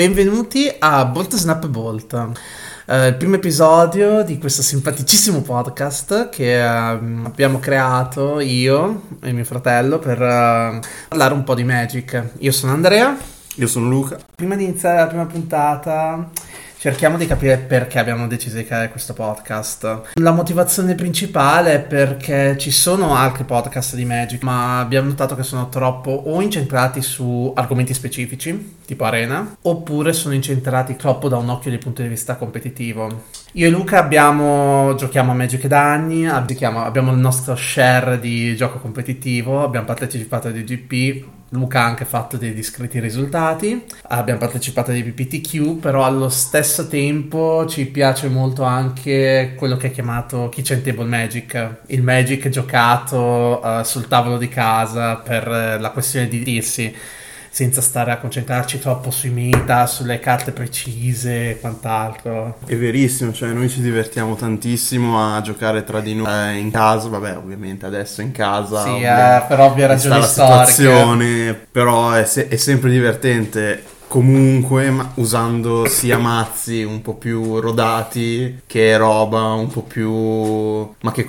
Benvenuti a Bolt Snap Bolt, uh, il primo episodio di questo simpaticissimo podcast che uh, abbiamo creato io e mio fratello per uh, parlare un po' di Magic. Io sono Andrea. Io sono Luca. Prima di iniziare la prima puntata cerchiamo di capire perché abbiamo deciso di creare questo podcast. La motivazione principale è perché ci sono altri podcast di Magic, ma abbiamo notato che sono troppo o incentrati su argomenti specifici, tipo Arena, oppure sono incentrati troppo da un occhio di punto di vista competitivo. Io e Luca abbiamo, giochiamo a Magic da anni, abbiamo il nostro share di gioco competitivo, abbiamo partecipato a DGP, Luca ha anche fatto dei discreti risultati, abbiamo partecipato ai PPTQ, però allo stesso tempo ci piace molto anche quello che è chiamato Kitchen Table Magic, il Magic giocato uh, sul tavolo di casa per uh, la questione di dirsi senza stare a concentrarci troppo sui meta, sulle carte precise e quant'altro. È verissimo, cioè noi ci divertiamo tantissimo a giocare tra di noi eh, in casa, vabbè ovviamente adesso in casa. Sì, eh, per ovvie ragioni storiche. Però è, se- è sempre divertente comunque ma usando sia mazzi un po' più rodati che roba un po' più ma che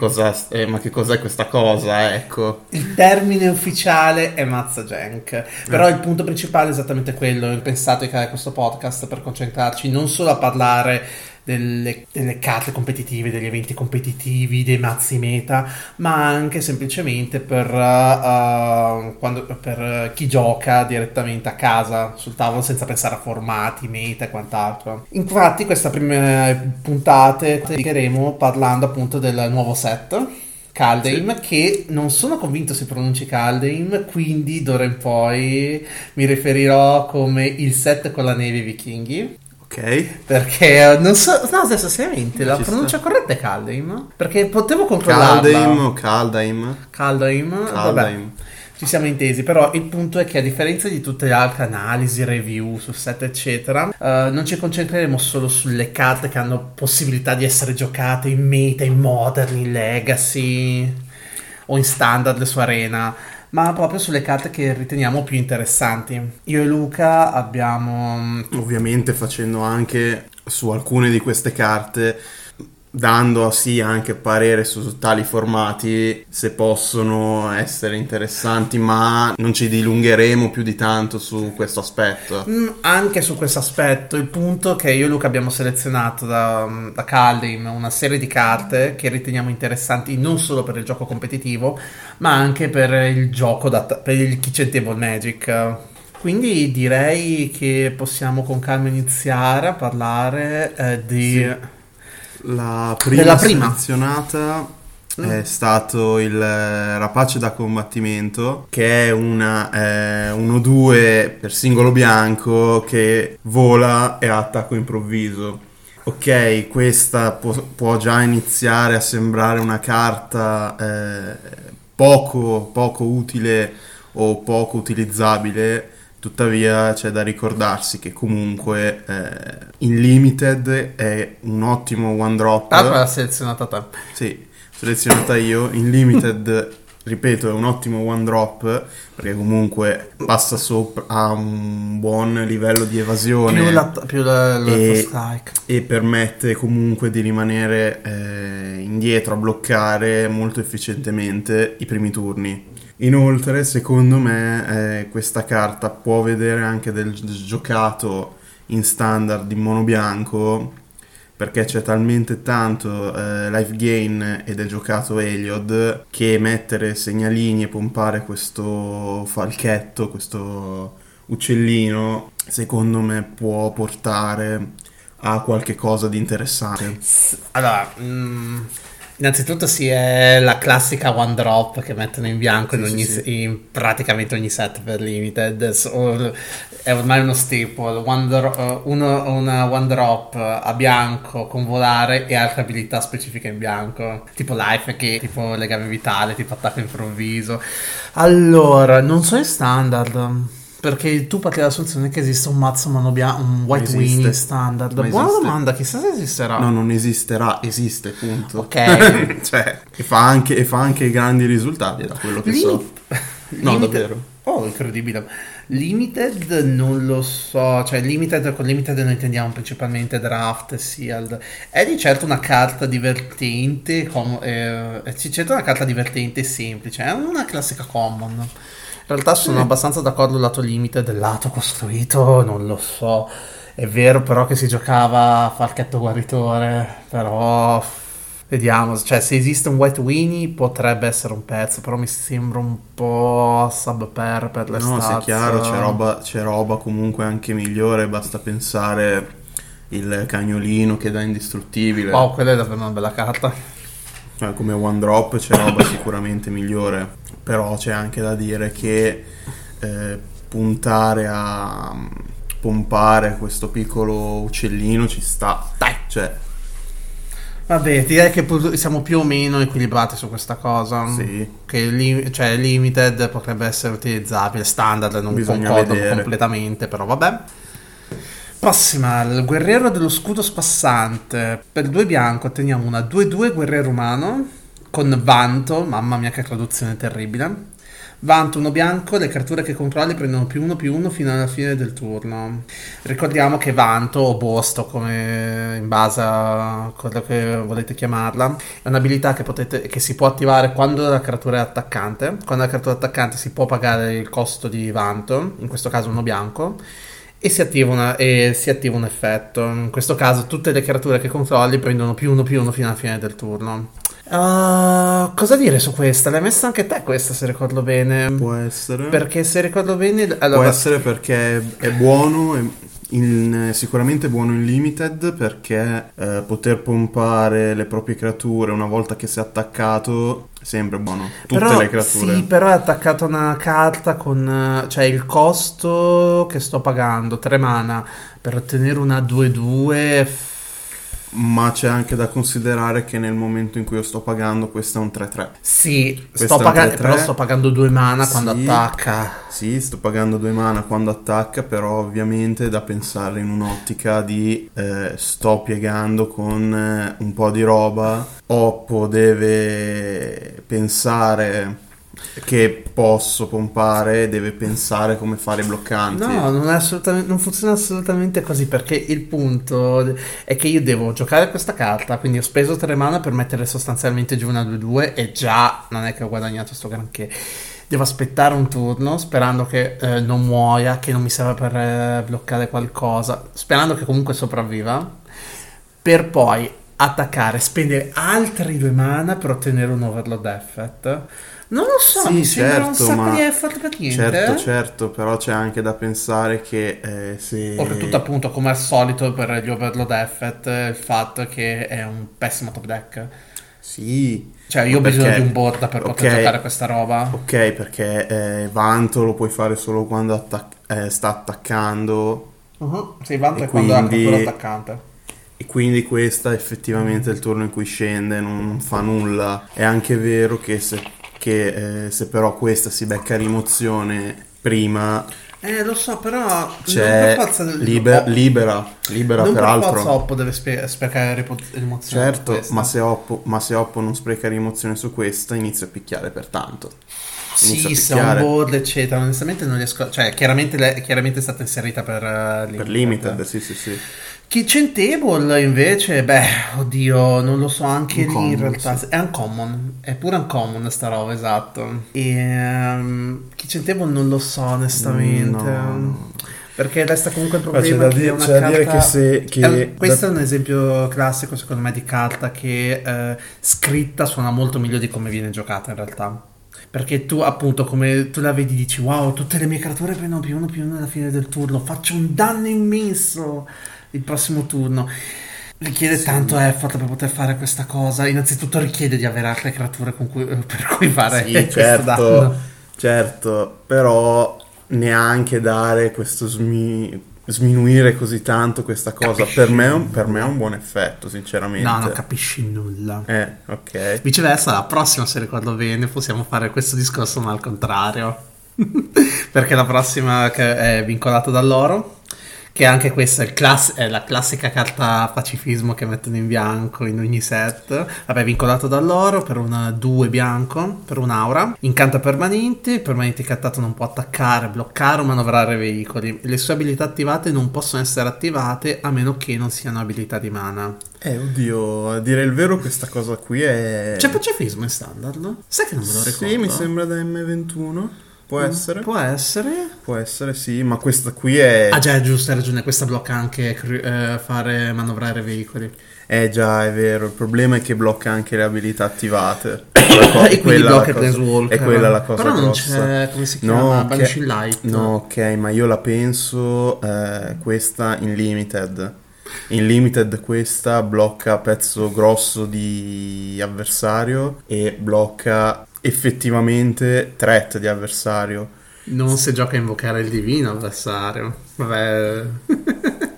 eh, ma che cos'è questa cosa ecco il termine ufficiale è mazza jank però eh. il punto principale è esattamente quello di creare questo podcast per concentrarci non solo a parlare delle, delle, carte competitive, degli eventi competitivi, dei mazzi meta, ma anche semplicemente per, uh, quando, per chi gioca direttamente a casa sul tavolo senza pensare a formati, meta e quant'altro. Infatti, questa prima puntata dedicheremo parlando appunto del nuovo set. Caldeim, sì. che non sono convinto si pronunci Caldeim, quindi d'ora in poi mi riferirò come il set con la neve vichinghi. Ok. Perché non so, no, adesso seriamente la pronuncia sta. corretta è Caldaim? Perché potevo controllarla. Caldaim o Caldaim? Caldaim, Caldaim. Ci siamo intesi, però il punto è che a differenza di tutte le altre analisi, review su set eccetera, uh, non ci concentreremo solo sulle carte che hanno possibilità di essere giocate in meta, in modern, in legacy o in standard su arena ma proprio sulle carte che riteniamo più interessanti. Io e Luca abbiamo... Mm, Ovviamente facendo anche su alcune di queste carte dando sì anche parere su tali formati se possono essere interessanti ma non ci dilungheremo più di tanto su questo aspetto. Mm, anche su questo aspetto il punto è che io e Luca abbiamo selezionato da, da Caldim una serie di carte che riteniamo interessanti non solo per il gioco competitivo ma anche per il gioco da, per il Kitchen Table Magic. Quindi direi che possiamo con calma iniziare a parlare eh, di sì la prima, prima. selezionata mm. è stato il eh, Rapace da combattimento, che è una, eh, 1-2 per singolo bianco che vola e ha attacco improvviso. Ok, questa può, può, già iniziare a sembrare una carta eh, poco, poco utile o poco utilizzabile Tuttavia c'è da ricordarsi che comunque eh, in limited è un ottimo one drop. Ah, l'ha selezionata te. Sì, selezionata io. In limited, ripeto, è un ottimo one drop perché comunque passa sopra a un buon livello di evasione. Più la, più la, la e, e, permette comunque di rimanere eh, indietro a bloccare molto efficientemente i primi turni. Inoltre, secondo me, eh, questa carta può vedere anche del giocato in standard in mono bianco perché c'è talmente tanto eh, life gain ed è giocato Eliod che mettere segnalini e pompare questo falchetto, questo uccellino, secondo me può portare a qualche cosa di interessante. Allora, mm, Innanzitutto sì, è la classica one drop che mettono in bianco sì, in, ogni, sì. in, praticamente ogni set per limited. è ormai uno staple. One dro- uno, una one drop a bianco con volare e altre abilità specifiche in bianco. Tipo life che tipo legame vitale, tipo attacco improvviso. Allora, non so in standard. Perché tu parti dall'assunzione che esiste un mazzo mano bianco, un white wing standard. Non Buona esiste. domanda, chissà se esisterà. No, non esisterà, esiste, punto. Ok. cioè, e fa, anche, e fa anche grandi risultati da quello che Limit- so. No, davvero. Oh, incredibile. Limited non lo so, cioè limited, con limited noi intendiamo principalmente draft e sealed. È di certo una carta divertente, com- eh, è di certo una carta divertente e semplice, è una classica common. In realtà sono Sì. abbastanza d'accordo lato limited, lato costruito, non lo so. È vero però che si giocava a falchetto guaritore, però vediamo, cioè se esiste un White Winnie potrebbe essere un pezzo, però mi sembra un po' subper per le No, se è chiaro, c'è roba, c'è roba comunque anche migliore, basta pensare il cagnolino che dà indistruttibile. Wow, quella è davvero una bella carta. Eh, come one drop c'è roba sicuramente migliore, però c'è anche da dire che eh, puntare a mm, pompare questo piccolo uccellino ci sta. Dai. Cioè, Vabbè, direi che siamo più o meno equilibrati su questa cosa. Sì. Che li- cioè, limited potrebbe essere utilizzabile, standard non Bisogna concordo vedere. completamente, però vabbè. Prossima, il guerriero dello scudo spassante. Per 2 bianco otteniamo una 2-2 guerriero umano con vanto, mamma mia che traduzione terribile. Vanto uno bianco, le creature che controlli prendono più uno più uno fino alla fine del turno. Ricordiamo che vanto o bosto, come in base a quello che volete chiamarla, è un'abilità che, potete, che si può attivare quando la creatura è attaccante. Quando la creatura è attaccante si può pagare il costo di vanto, in questo caso uno bianco, e si attiva, una- e si attiva un effetto. In questo caso tutte le creature che controlli prendono più uno più uno fino alla fine del turno. Uh, cosa dire su questa? L'hai messa anche te questa se ricordo bene. può essere. Perché se ricordo bene... Può Allora, essere perché è buono, è in- sicuramente buono in limited perché eh, poter pompare le proprie creature una volta che attaccato è sempre buono. Tutte però, le creature. Sì, però è attaccata una carta con... eh, cioè il costo che sto pagando, 3 mana, per ottenere una 2-2... Ma c'è anche da considerare che nel momento in cui io sto pagando questo è un 3-3. Sì, sto pagando, 3-3. però sto pagando 2 mana quando Sì. attacca. Sì, sto pagando due mana quando attacca, però ovviamente è da pensare in un'ottica di eh, sto piegando con eh, un po' di roba, Oppo deve pensare che posso pompare, deve pensare come fare i bloccanti. No, non, non funziona assolutamente così perché il punto è che io devo giocare questa carta, quindi ho speso 3 mana per mettere sostanzialmente giù una 2-2 e già non è che ho guadagnato sto granché. Devo aspettare un turno sperando che eh, non muoia, che non mi serva per eh, bloccare qualcosa, sperando che comunque sopravviva, per poi attaccare, spendere altri 2 mana per ottenere un overload effect. Non lo so, Sì, mi sembra un certo, sacco ma- di effort per niente. Certo, eh? certo, però c'è anche da pensare che eh, se... Oltretutto, appunto, come al solito per gli Overload Effect, il fatto che è un pessimo top deck. Sì, Cioè, io ho Perché- bisogno di un board per poter ok. giocare questa roba. ok, perché eh, Vanto lo puoi fare solo quando attac- eh, sta attaccando Uh-huh. Sì, vanto è quando è quindi- creatura attaccante. E quindi questa effettivamente è il turno in cui scende, non fa nulla. È anche vero che se, che, eh, se però questa si becca rimozione prima, Eh, lo so, però. c'è non per forza liber- libera, libera non per peraltro. forza Oppo deve spe- sprecare ripo- rimozione. certo, ma se, Oppo, ma se Oppo non spreca rimozione su questa, inizia a picchiare pertanto. inizia Sì, se un board, eccetera. Onestamente non riesco. Cioè, chiaramente, le- chiaramente è stata inserita per. eh, Per limited, sì, sì, sì. Kitchen Table invece, beh, oddio, non lo so anche lì in Uncommon, realtà. sì. È uncommon, è pure uncommon sta roba, esatto. E ehm, Kitchen Table non lo so onestamente. No, no. Perché resta comunque il Ma c'è problema da che dire- è una c'è da dire carta... che se- che un- questo da- è un esempio classico secondo me di carta che eh, scritta suona molto meglio di come viene giocata in realtà. Perché tu appunto come tu la vedi dici wow tutte le mie creature prendono più uno più uno alla fine del turno, faccio un danno immenso il prossimo turno. Richiede tanto effort per poter fare questa cosa. Innanzitutto richiede di avere altre creature con cui- per cui fare Sì, questo certo, danno. certo, però neanche dare questo smi- sminuire così tanto questa cosa per me, è un, per me è un buon effetto, sinceramente. No, non capisci nulla. Eh, ok. Viceversa, la prossima, se ricordo bene, possiamo fare questo discorso ma al contrario. Perché la prossima che è vincolata dall'oro, Che anche questa è, class- è la classica carta pacifismo che mettono in bianco in ogni set. Vabbè, vincolato dall'oro per un 2 bianco, per un'aura. Incanta permanenti, permanente incantato non può attaccare, bloccare o manovrare veicoli. Le sue abilità attivate non possono essere attivate a meno che non siano abilità di mana. Eh, oddio, a dire il vero questa cosa qui è... C'è pacifismo in standard? Sai che non me lo ricordo? Sì, mi sembra da M21. Può Mm, essere? Può essere. Può essere, sì, ma questa qui è... Ah già, è giusto, hai ragione, questa blocca anche eh, fare manovrare veicoli. Eh già, è vero, il problema è che blocca anche le abilità attivate. e quindi la blocca cosa- Planeswalker. È quella la cosa Però non grossa. c'è, come si No, chiama, ok. Banshee Light. No, ok, ma io la penso eh, questa in limited. In limited questa blocca pezzo grosso di avversario e blocca effettivamente threat di avversario. Non se gioca a invocare il divino avversario. Vabbè.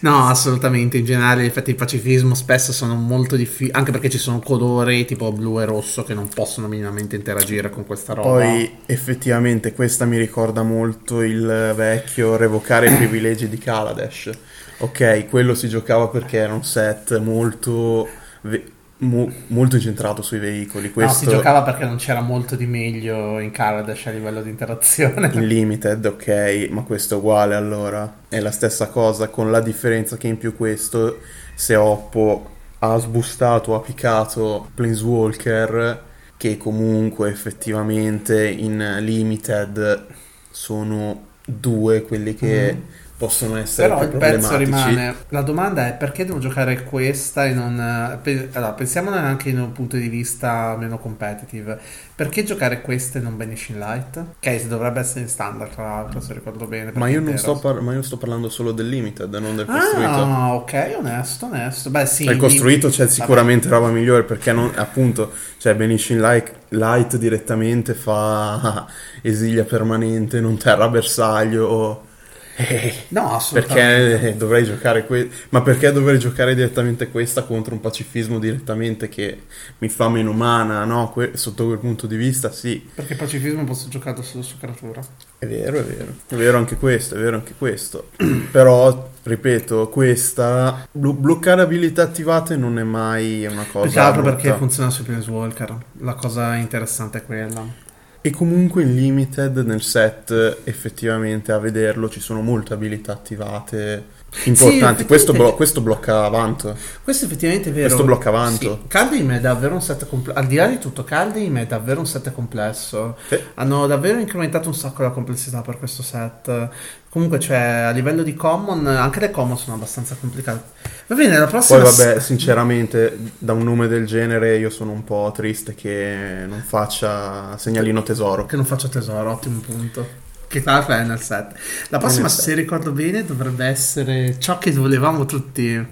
no, assolutamente. In generale, gli effetti di pacifismo spesso sono molto difficili. Anche perché ci sono colori tipo blu e rosso che non possono minimamente interagire con questa roba. Poi effettivamente questa mi ricorda molto il vecchio revocare i privilegi di Kaladesh. Ok, quello si giocava perché era un set molto, ve- mo- molto incentrato sui veicoli. No, Questo si giocava perché non c'era molto di meglio in Kaladesh a livello di interazione. in limited, ok, ma questo è uguale allora. È la stessa cosa con la differenza che in più questo, se Oppo ha sbustato, ha piccato Planeswalker, che comunque effettivamente in limited sono due quelli che possono essere Però il pezzo rimane. La domanda è perché devo giocare questa e non. Allora, pensiamone anche in un punto di vista meno competitive. Perché giocare questa e non Banishing Light? Che dovrebbe essere in standard, tra l'altro, se ricordo bene. Ma io, non sto par- ma io sto parlando solo del limited, non del costruito. Ah, ok, onesto, onesto. Beh, sì. il costruito di- c'è vabbè. sicuramente roba migliore perché non, appunto cioè Benishin Light, Light direttamente fa esilia permanente non terra bersaglio o- No, assolutamente. perché dovrei giocare que- ma perché dovrei giocare direttamente questa contro un pacifismo direttamente che mi fa meno mana no? Que- sotto quel punto di vista sì Perché pacifismo posso giocare solo su creatura. è vero è vero è vero anche questo è vero anche questo però ripeto questa blo- bloccare abilità attivate non è mai una cosa Più che altro brutta. perché funziona su Planeswalker. La cosa interessante è quella. E comunque in limited nel set effettivamente a vederlo. Ci sono molte abilità attivate importanti. Sì, questo, blo- questo blocca Vanto. Questo effettivamente è vero. Questo blocca Vanto. Sì. Kaldheim è davvero un set complesso. Al di là di tutto, Kaldheim è davvero un set complesso. Sì. Hanno davvero incrementato un sacco la complessità per questo set. Comunque, cioè, a livello di common, anche le common sono abbastanza complicate. Va bene, la prossima. Poi vabbè, sinceramente, da un nome del genere io sono un po' triste che non faccia segnalino tesoro. Che non faccio tesoro, ottimo punto. Che è nel set. La prossima, set. se ricordo bene, dovrebbe essere ciò che volevamo tutti.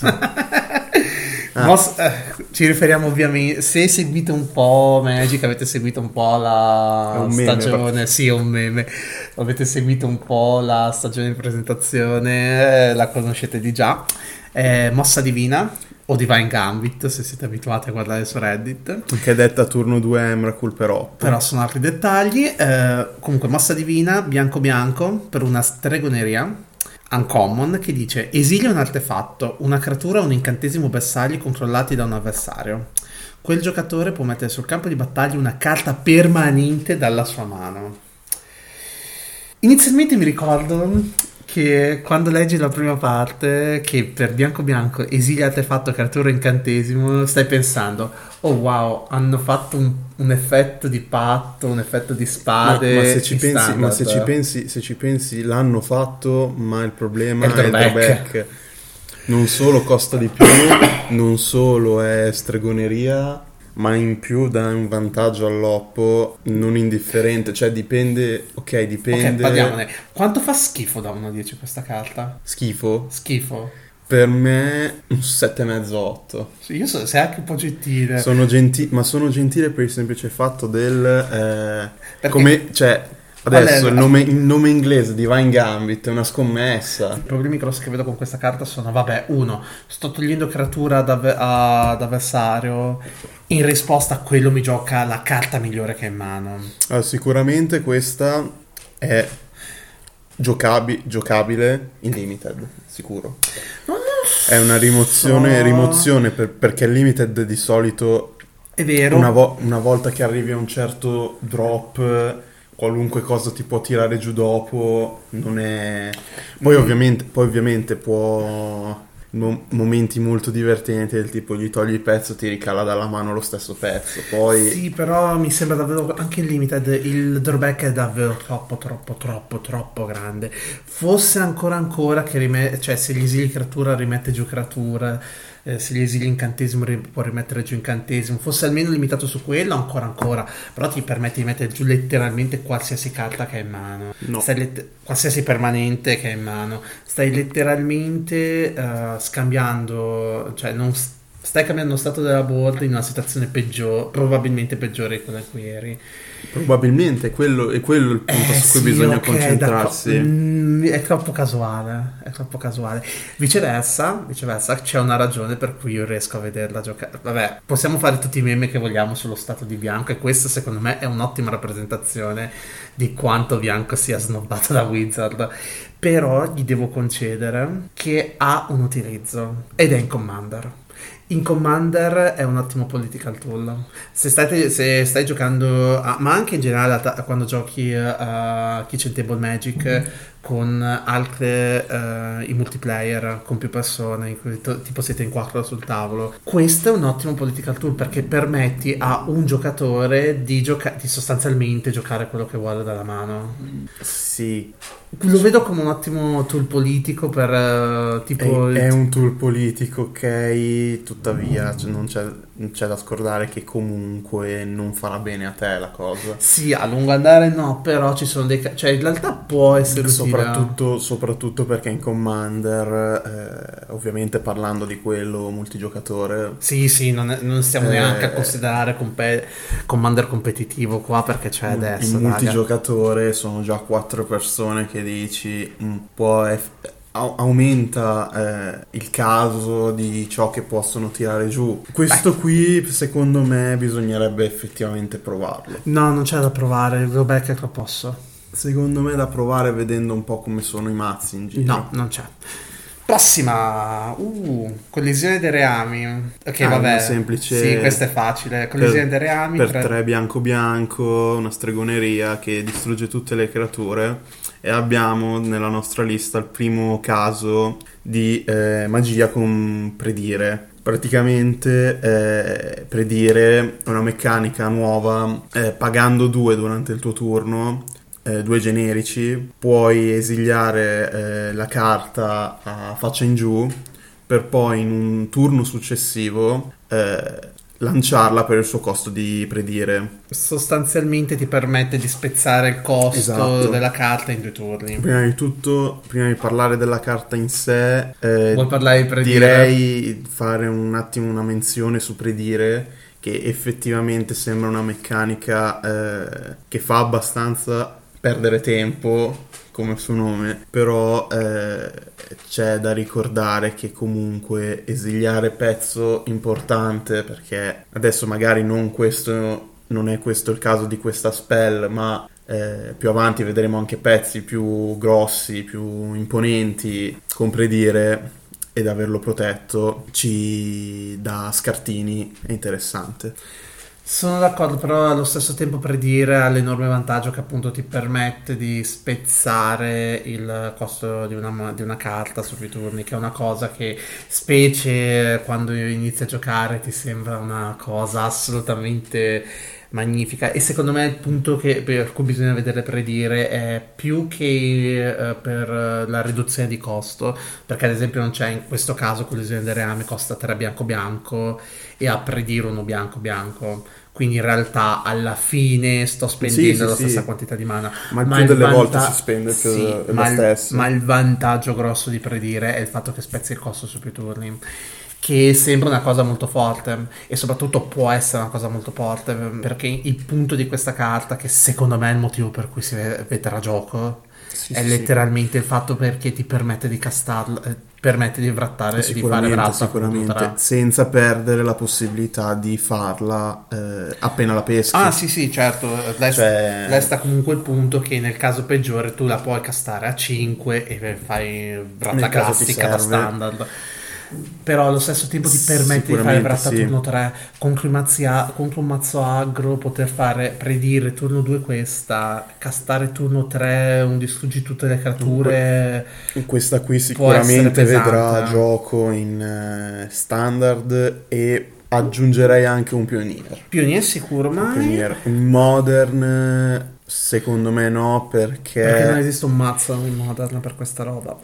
Ah. Moss- eh, ci riferiamo ovviamente. Se seguite un po' Magic, avete seguito un po' la un meme, stagione. Sì, è un meme. Avete seguito un po' la stagione di presentazione, eh, la conoscete di già. È Mossa Divina o Divine Gambit, se siete abituati a guardare su Reddit. Che è detta turno 2 Emrakul però. Però sono altri dettagli. Eh, comunque, mossa divina, bianco bianco, per una stregoneria. Uncommon che dice esilia un artefatto, una creatura o un incantesimo bersaglio controllati da un avversario. Quel giocatore può mettere sul campo di battaglia una carta permanente dalla sua mano. Inizialmente mi ricordo che quando leggi la prima parte, che per bianco bianco esilia artefatto, creatura incantesimo, stai pensando, oh wow, hanno fatto un, un effetto di patto, un effetto di Ma, spade. ma se ci pensi, ma se ci pensi, se ci pensi, l'hanno fatto, ma il problema È il drawback. Non solo costa di più, non solo è stregoneria, ma in più dà un vantaggio all'oppo non indifferente. Cioè dipende, ok, Ok, dipende. parliamone. Quanto fa schifo da 1 a 10 questa carta? Schifo. Schifo. Per me un 7,5-8. Sì, Io so, sei anche un po' gentile. Sono gentile, ma sono gentile per il semplice fatto del... eh, Perché- come, cioè, adesso il nome, il nome inglese Divine Gambit è una scommessa. I problemi grossi che vedo con questa carta sono, vabbè, uno, sto togliendo creatura ad, avve- ad avversario, in risposta a quello mi gioca la carta migliore che ha in mano. Allora, sicuramente questa è giocabi- giocabile in limited, sicuro. Non lo so. È una rimozione, rimozione per- perché il limited di solito È vero. una, vo- una volta che arrivi a un certo drop qualunque cosa ti può tirare giù dopo non è poi Mm. ovviamente, poi ovviamente può mo- momenti molto divertenti del tipo gli togli il pezzo ti ricala dalla mano lo stesso pezzo poi Sì, però mi sembra davvero anche in limited il drawback è davvero troppo, troppo, troppo, troppo grande. Fosse ancora ancora che rimette, cioè se gli esili creatura rimette giù creatura, eh, se gli esili incantesimo può rimettere giù incantesimo, fosse almeno limitato su quello ancora ancora, però ti permette di mettere giù letteralmente qualsiasi carta che hai in mano. no. Stai lett- qualsiasi permanente che hai in mano, stai letteralmente eh, scambiando, cioè non s- stai cambiando lo stato della board in una situazione peggiore, probabilmente peggiore di quella in cui eri. probabilmente quello, è quello il punto Eh, su cui sì, bisogna ok, concentrarsi. Mm, è troppo casuale, è troppo casuale. Viceversa, viceversa, c'è una ragione per cui io riesco a vederla giocare. Vabbè, possiamo fare tutti i meme che vogliamo sullo stato di Bianco e questo secondo me è un'ottima rappresentazione di quanto Bianco sia snobbato da Wizard. Però gli devo concedere che ha un utilizzo ed è in Commander. In Commander è un ottimo political tool. Se, state- se stai giocando, a- ma anche in generale a ta- quando giochi a Kitchen Table Magic con altre eh, i multiplayer con più persone, in to- tipo siete in quattro sul tavolo, questo è un ottimo political tool perché permetti a un giocatore di, gioca- di sostanzialmente giocare quello che vuole dalla mano. sì Lo vedo come un ottimo tool politico per eh, tipo. È, è un tool politico, ok, tuttavia cioè, non, c'è, non c'è da scordare che comunque non farà bene a te la cosa. Sì, a lungo andare no, però ci sono dei... ca- cioè in realtà può essere utile. Soprattutto, soprattutto perché in Commander, eh, ovviamente parlando di quello multigiocatore, Sì, sì, non, è- non stiamo Eh, neanche a considerare compe- Commander competitivo qua perché c'è adesso. in multigiocatore sono già quattro persone che dici un po' eff- au- aumenta eh, il caso di ciò che possono tirare giù. Questo qui secondo me bisognerebbe effettivamente provarlo. No, non c'è da provare, il drawback è che posso. Secondo me da provare vedendo un po' come sono i mazzi in giro. No, non c'è. Prossima, uh, collisione dei reami. Ok, Ah, vabbè. semplice- Sì, questa è facile. Collisione dei reami. Per tre- tre bianco bianco, una stregoneria che distrugge tutte le creature e abbiamo nella nostra lista il primo caso di eh, magia con predire. Praticamente eh, predire è una meccanica nuova, eh, pagando due durante il tuo turno, eh, due generici, puoi esiliare eh, la carta a faccia in giù per poi in un turno successivo eh, lanciarla per il suo costo di predire. Sostanzialmente ti permette di spezzare il costo Esatto. della carta in due turni. Prima di tutto, prima di parlare della carta in sé, eh, Vuoi parlare di predire? direi fare un attimo una menzione su predire che effettivamente sembra una meccanica eh, che fa abbastanza perdere tempo come suo nome però eh, c'è da ricordare che comunque esiliare pezzo importante perché adesso magari non questo non è questo il caso di questa spell ma eh, più avanti vedremo anche pezzi più grossi più imponenti. Con predire ed averlo protetto ci dà scartini è interessante Sono d'accordo, però allo stesso tempo predire ha l'enorme vantaggio che appunto ti permette di spezzare il costo di una, di una carta sui turni, che è una cosa che specie quando inizi a giocare ti sembra una cosa assolutamente magnifica. E secondo me il punto che, per cui bisogna vedere predire è più che eh, per la riduzione di costo perché ad esempio non c'è in questo caso collisione del reame costa 3 bianco bianco e a predire uno bianco bianco quindi in realtà alla fine sto spendendo sì, la sì. stessa quantità di mana. Ma Ma più delle vanta- volte si spende più sì, ma il- ma il vantaggio grosso di predire è il fatto che spezzi il costo su più turni che sembra una cosa molto forte e soprattutto può essere una cosa molto forte perché il punto di questa carta che secondo me è il motivo per cui si vedrà gioco Sì, è sì, letteralmente il fatto perché ti permette di castarlo, eh, permette di vrattare e di fare vratta sicuramente, tra- senza perdere la possibilità di farla eh, appena la peschi. Ah sì sì certo, resta, Cioè- resta comunque il punto che nel caso peggiore tu la puoi castare a 5 e fai ti classica da standard. Però allo stesso tempo ti permette di fare vratta sì. turno 3 contro, i mazzi a- contro un mazzo agro, poter fare predire turno 2 questa, castare turno 3, un distruggi tutte le creature. Questa qui sicuramente vedrà gioco in eh, standard e aggiungerei anche un pionier. Pionier sicuro, ma Pionier. Modern secondo me no perché, perché non esiste un mazzo in modern per questa roba.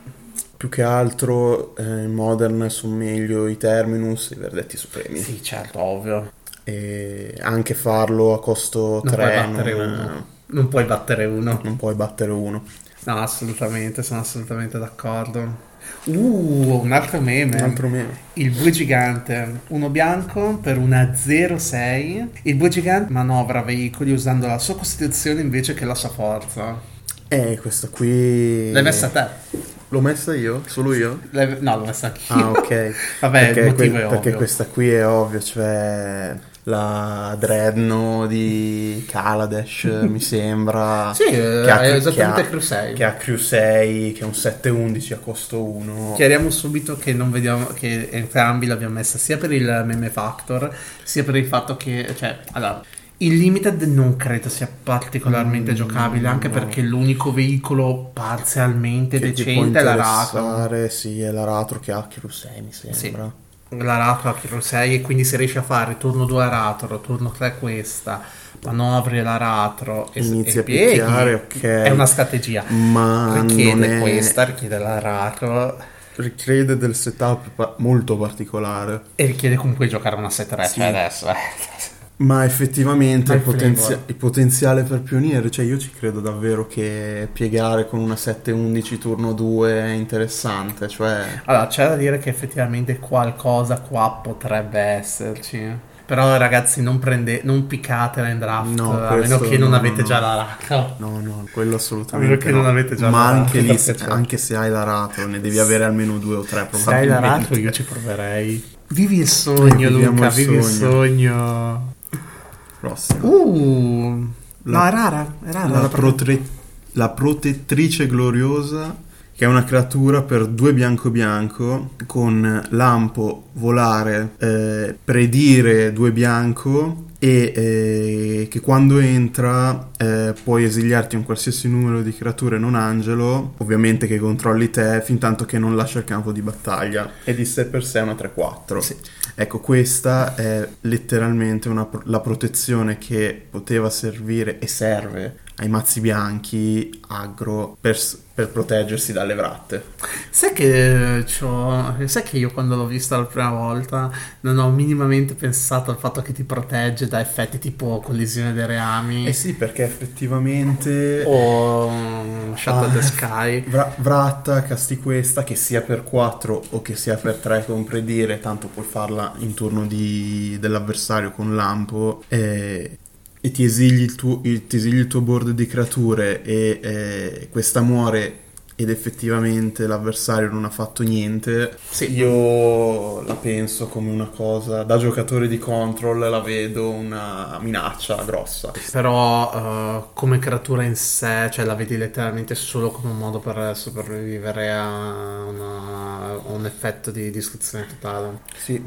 Più che altro eh, in modern sono meglio i terminus e i verdetti supremi Sì, certo, ovvio. e anche farlo a costo Non 3 puoi battere non, uno. Non puoi battere uno. non puoi battere uno. No, assolutamente, sono assolutamente d'accordo. Uh, un altro meme. Un altro meme. Il bue gigante, uno bianco per una 0-6. Il bue gigante manovra veicoli usando la sua costituzione invece che la sua forza. Eh, questa qui L'hai messa a te? L'ho messa io? Solo io? L'hai- No, l'ho messa anch'io. Ah, ok. Vabbè, perché, que- perché questa qui è ovvio, cioè la Dreadno di Kaladesh mi sembra. Sì, eh, che ha- è esattamente che ha- 6. Che ha crew 6, che è un 7-11 a costo 1. Chiariamo subito che non vediamo che entrambi l'abbiamo messa sia per il meme factor sia per il fatto che cioè allora il limited non credo sia particolarmente Mm, giocabile anche no. perché l'unico veicolo parzialmente che decente è la Rato interessare, Sì, è la Ratro che ha crew 6, mi sembra. la Rato ha Hero 6 e quindi se riesci a fare turno 2 a Ratro turno 3 questa manovri la Ratro e, Inizi e a pieghi, picchiare, ok. è una strategia Ma richiede non è... questa richiede la Ratro richiede del setup molto particolare. e richiede comunque giocare una 7 Sì. cioè adesso eh. Ma effettivamente il, potenzia- il potenziale per pioniere, cioè io ci credo davvero che piegare con una 7-11 turno 2 è interessante, cioè Allora, c'è da dire che effettivamente qualcosa qua potrebbe esserci. Però ragazzi, non, prende, non piccatela in draft, No, a meno che non no, avete no. già la racca. no, no, quello A assolutamente meno che no. non avete già Ma la anche lì, perché c'è. anche se hai la rato, ne devi avere almeno due o tre Se hai la probabilmente. racca io ci proverei. Vivi il sogno, Luca, il vivi il sogno. Sogno. Prossimo. Uh, La- no, è rara, è rara. La, la protre- la protettrice gloriosa, che è una creatura per due bianco bianco, con lampo, volare, eh, predire due bianco e eh, che quando entra eh, puoi esiliarti un qualsiasi numero di creature non angelo, ovviamente che controlli te, fin tanto che non lascia il campo di battaglia. E di sé per sé è una 3-4. Sì. Ecco, questa è letteralmente una pro- la protezione che poteva servire e serve ai mazzi bianchi aggro per, per proteggersi dalle vratte. Sai che, c'ho- sai che io quando l'ho vista la prima volta non ho minimamente pensato al fatto che ti protegge da effetti tipo collisione dei reami Eh sì, perché effettivamente o um, Shadow Ah. the Sky. Vra- Vratta casti questa che sia per 4 o che sia per 3 con predire, tanto puoi farla in turno di- dell'avversario con lampo eh, e ti esili il, tuo, il- ti esili il tuo board di creature e eh, questa muore ed effettivamente l'avversario non ha fatto niente. Sì. Io la penso come una cosa, da giocatore di control la vedo una minaccia grossa. Però uh, come creatura in sé, cioè la vedi letteralmente solo come un modo per sopravvivere a, una- a un effetto di distruzione totale. Sì,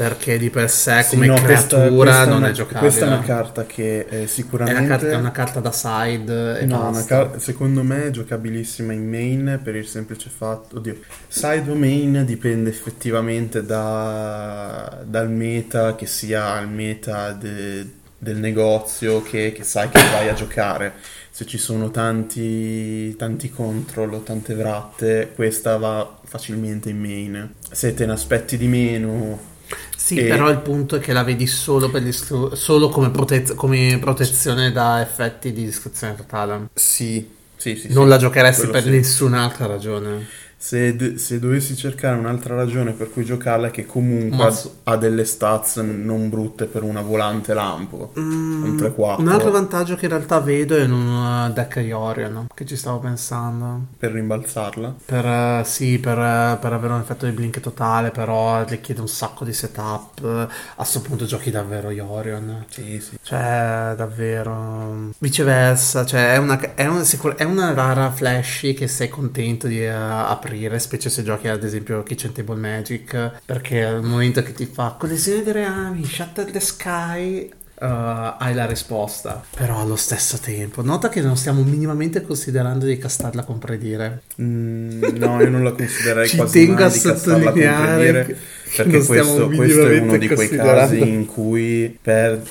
Perché di per sé Sì, come no, questa- creatura questa non una- è giocabile. Questa è una carta che eh, È una sicuramente... carta, è una carta da side No, car- secondo me è giocabilissima in main per il semplice fatto... Oddio, side o main dipende effettivamente da- dal meta, che sia il meta de- del negozio che, che sai che vai a giocare. Se ci sono tanti, tanti control o tante vratte, questa va facilmente in main. Se te ne aspetti di meno... Sì, E- però il punto è che la vedi solo, per distru- solo come, prote- come protezione da effetti di distruzione totale. Sì, sì, sì. non sì, la giocheresti per nessun'altra ragione. Se, de- se dovessi cercare un'altra ragione per cui giocarla è che comunque Ma ha- delle stats non brutte per una volante lampo. un 3-4 Mm, Un altro vantaggio che in realtà vedo è in un uh, deck Iorion, che ci stavo pensando. per rimbalzarla. Per, eh, sì, per, eh, per avere un effetto di blink totale, però richiede un sacco di setup. Eh, A sto punto giochi davvero Iorion. Sì, sì. Cioè, davvero. Viceversa, cioè, è una, è una, sicur- è una rara flashy che sei contento di eh, aprire, specie se giochi ad esempio Kitchen Table Magic, perché al momento che ti fa collisione dei reami, Shatter the Sky. eh, hai la risposta, però allo stesso tempo, nota che non stiamo minimamente considerando di castarla con predire. Mm, no, io non la considererei Ci quasi tengo mai a di castarla con sottolineare predire, perché questo, questo è uno di quei casi in cui per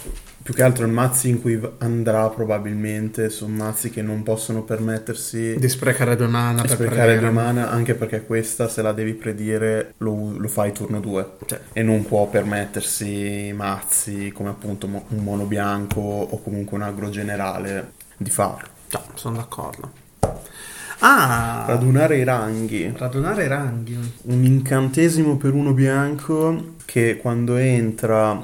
più che altro i mazzi in cui andrà probabilmente sono mazzi che non possono permettersi Di sprecare due mana di per sprecare due mana anche perché questa se la devi predire lo, lo fai turno 2 Cioè, e non può permettersi mazzi come appunto mo- un mono bianco o comunque un agro generale di farlo. no, sono d'accordo. Ah, Radunare i ranghi. radunare i ranghi. un incantesimo per uno bianco che quando entra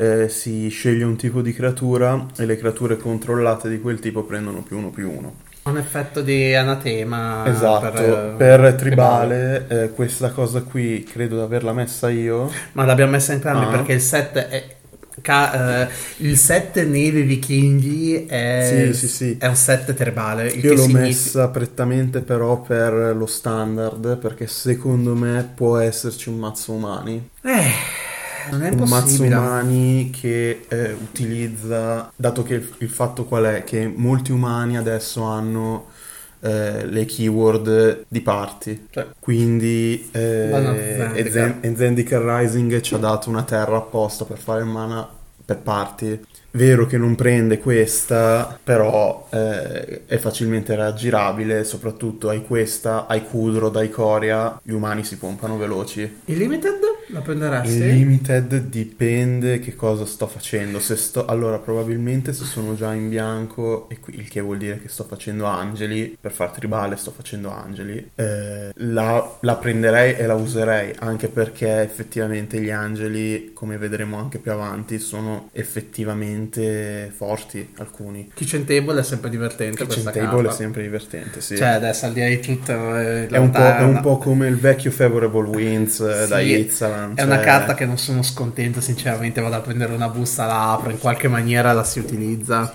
eh, si sceglie un tipo di creatura e le creature controllate di quel tipo prendono più uno più uno. Un effetto di anatema. esatto, per, per, eh, tribale eh, questa cosa qui credo di averla messa io. Ma l'abbiamo messa entrambi Ah. perché il set è. ca- eh, il set neve vichinghi è, Sì, sì, sì. è un set tribale. Io l'ho significa- messa prettamente però per lo standard perché secondo me può esserci un mazzo umani. Eh, non è un mazzo umani che eh, utilizza, dato che il, il fatto qual è? Che molti umani adesso hanno eh, le keyword di party, Cioè, quindi eh, e Zendikar. Zen- Zendikar Rising ci ha dato una terra apposta per fare il mana per party. Vero che non prende questa, però eh, è facilmente raggirabile, soprattutto hai questa, hai Kudro, dai Coria, gli umani si pompano veloci. il limited la prenderesti? Il limited dipende che cosa sto facendo. Se sto, allora, probabilmente se sono già in bianco, e qui, il che vuol dire che sto facendo angeli, per far tribale sto facendo angeli, eh, la, la prenderei e la userei, anche perché effettivamente gli angeli, come vedremo anche più avanti, sono effettivamente forti, alcuni. Kitchen Table è sempre divertente Kitchen questa Table carta. è sempre divertente, sì. Cioè, adesso al di là di tutto... eh, in è, un è un po' come il vecchio Favorable Winds eh, da Sì, Izzalan. È una carta che non sono scontento, sinceramente. Vado a prendere una busta, la apro, in qualche maniera la si utilizza.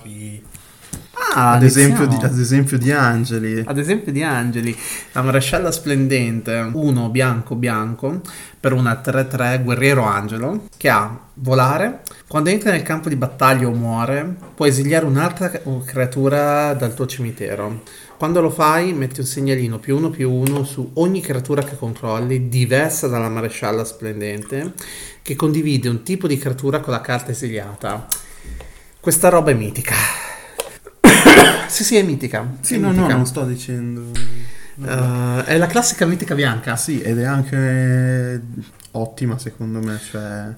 Ah, ad, esempio di, ad esempio di Angeli. Ad esempio di Angeli, la marescialla splendente, uno bianco bianco, per una 3-3 guerriero angelo, che ha volare. Quando entra nel campo di battaglia o muore, puoi esiliare un'altra creatura dal tuo cimitero. Quando lo fai, metti un segnalino più uno più uno su ogni creatura che controlli, diversa dalla marescialla splendente, che condivide un tipo di creatura con la carta esiliata. Questa roba è mitica. sì, sì, è mitica. Sì, è no, no, mitica. non sto dicendo. Eh, è la classica mitica bianca. Sì, ed è anche ottima secondo me, cioè...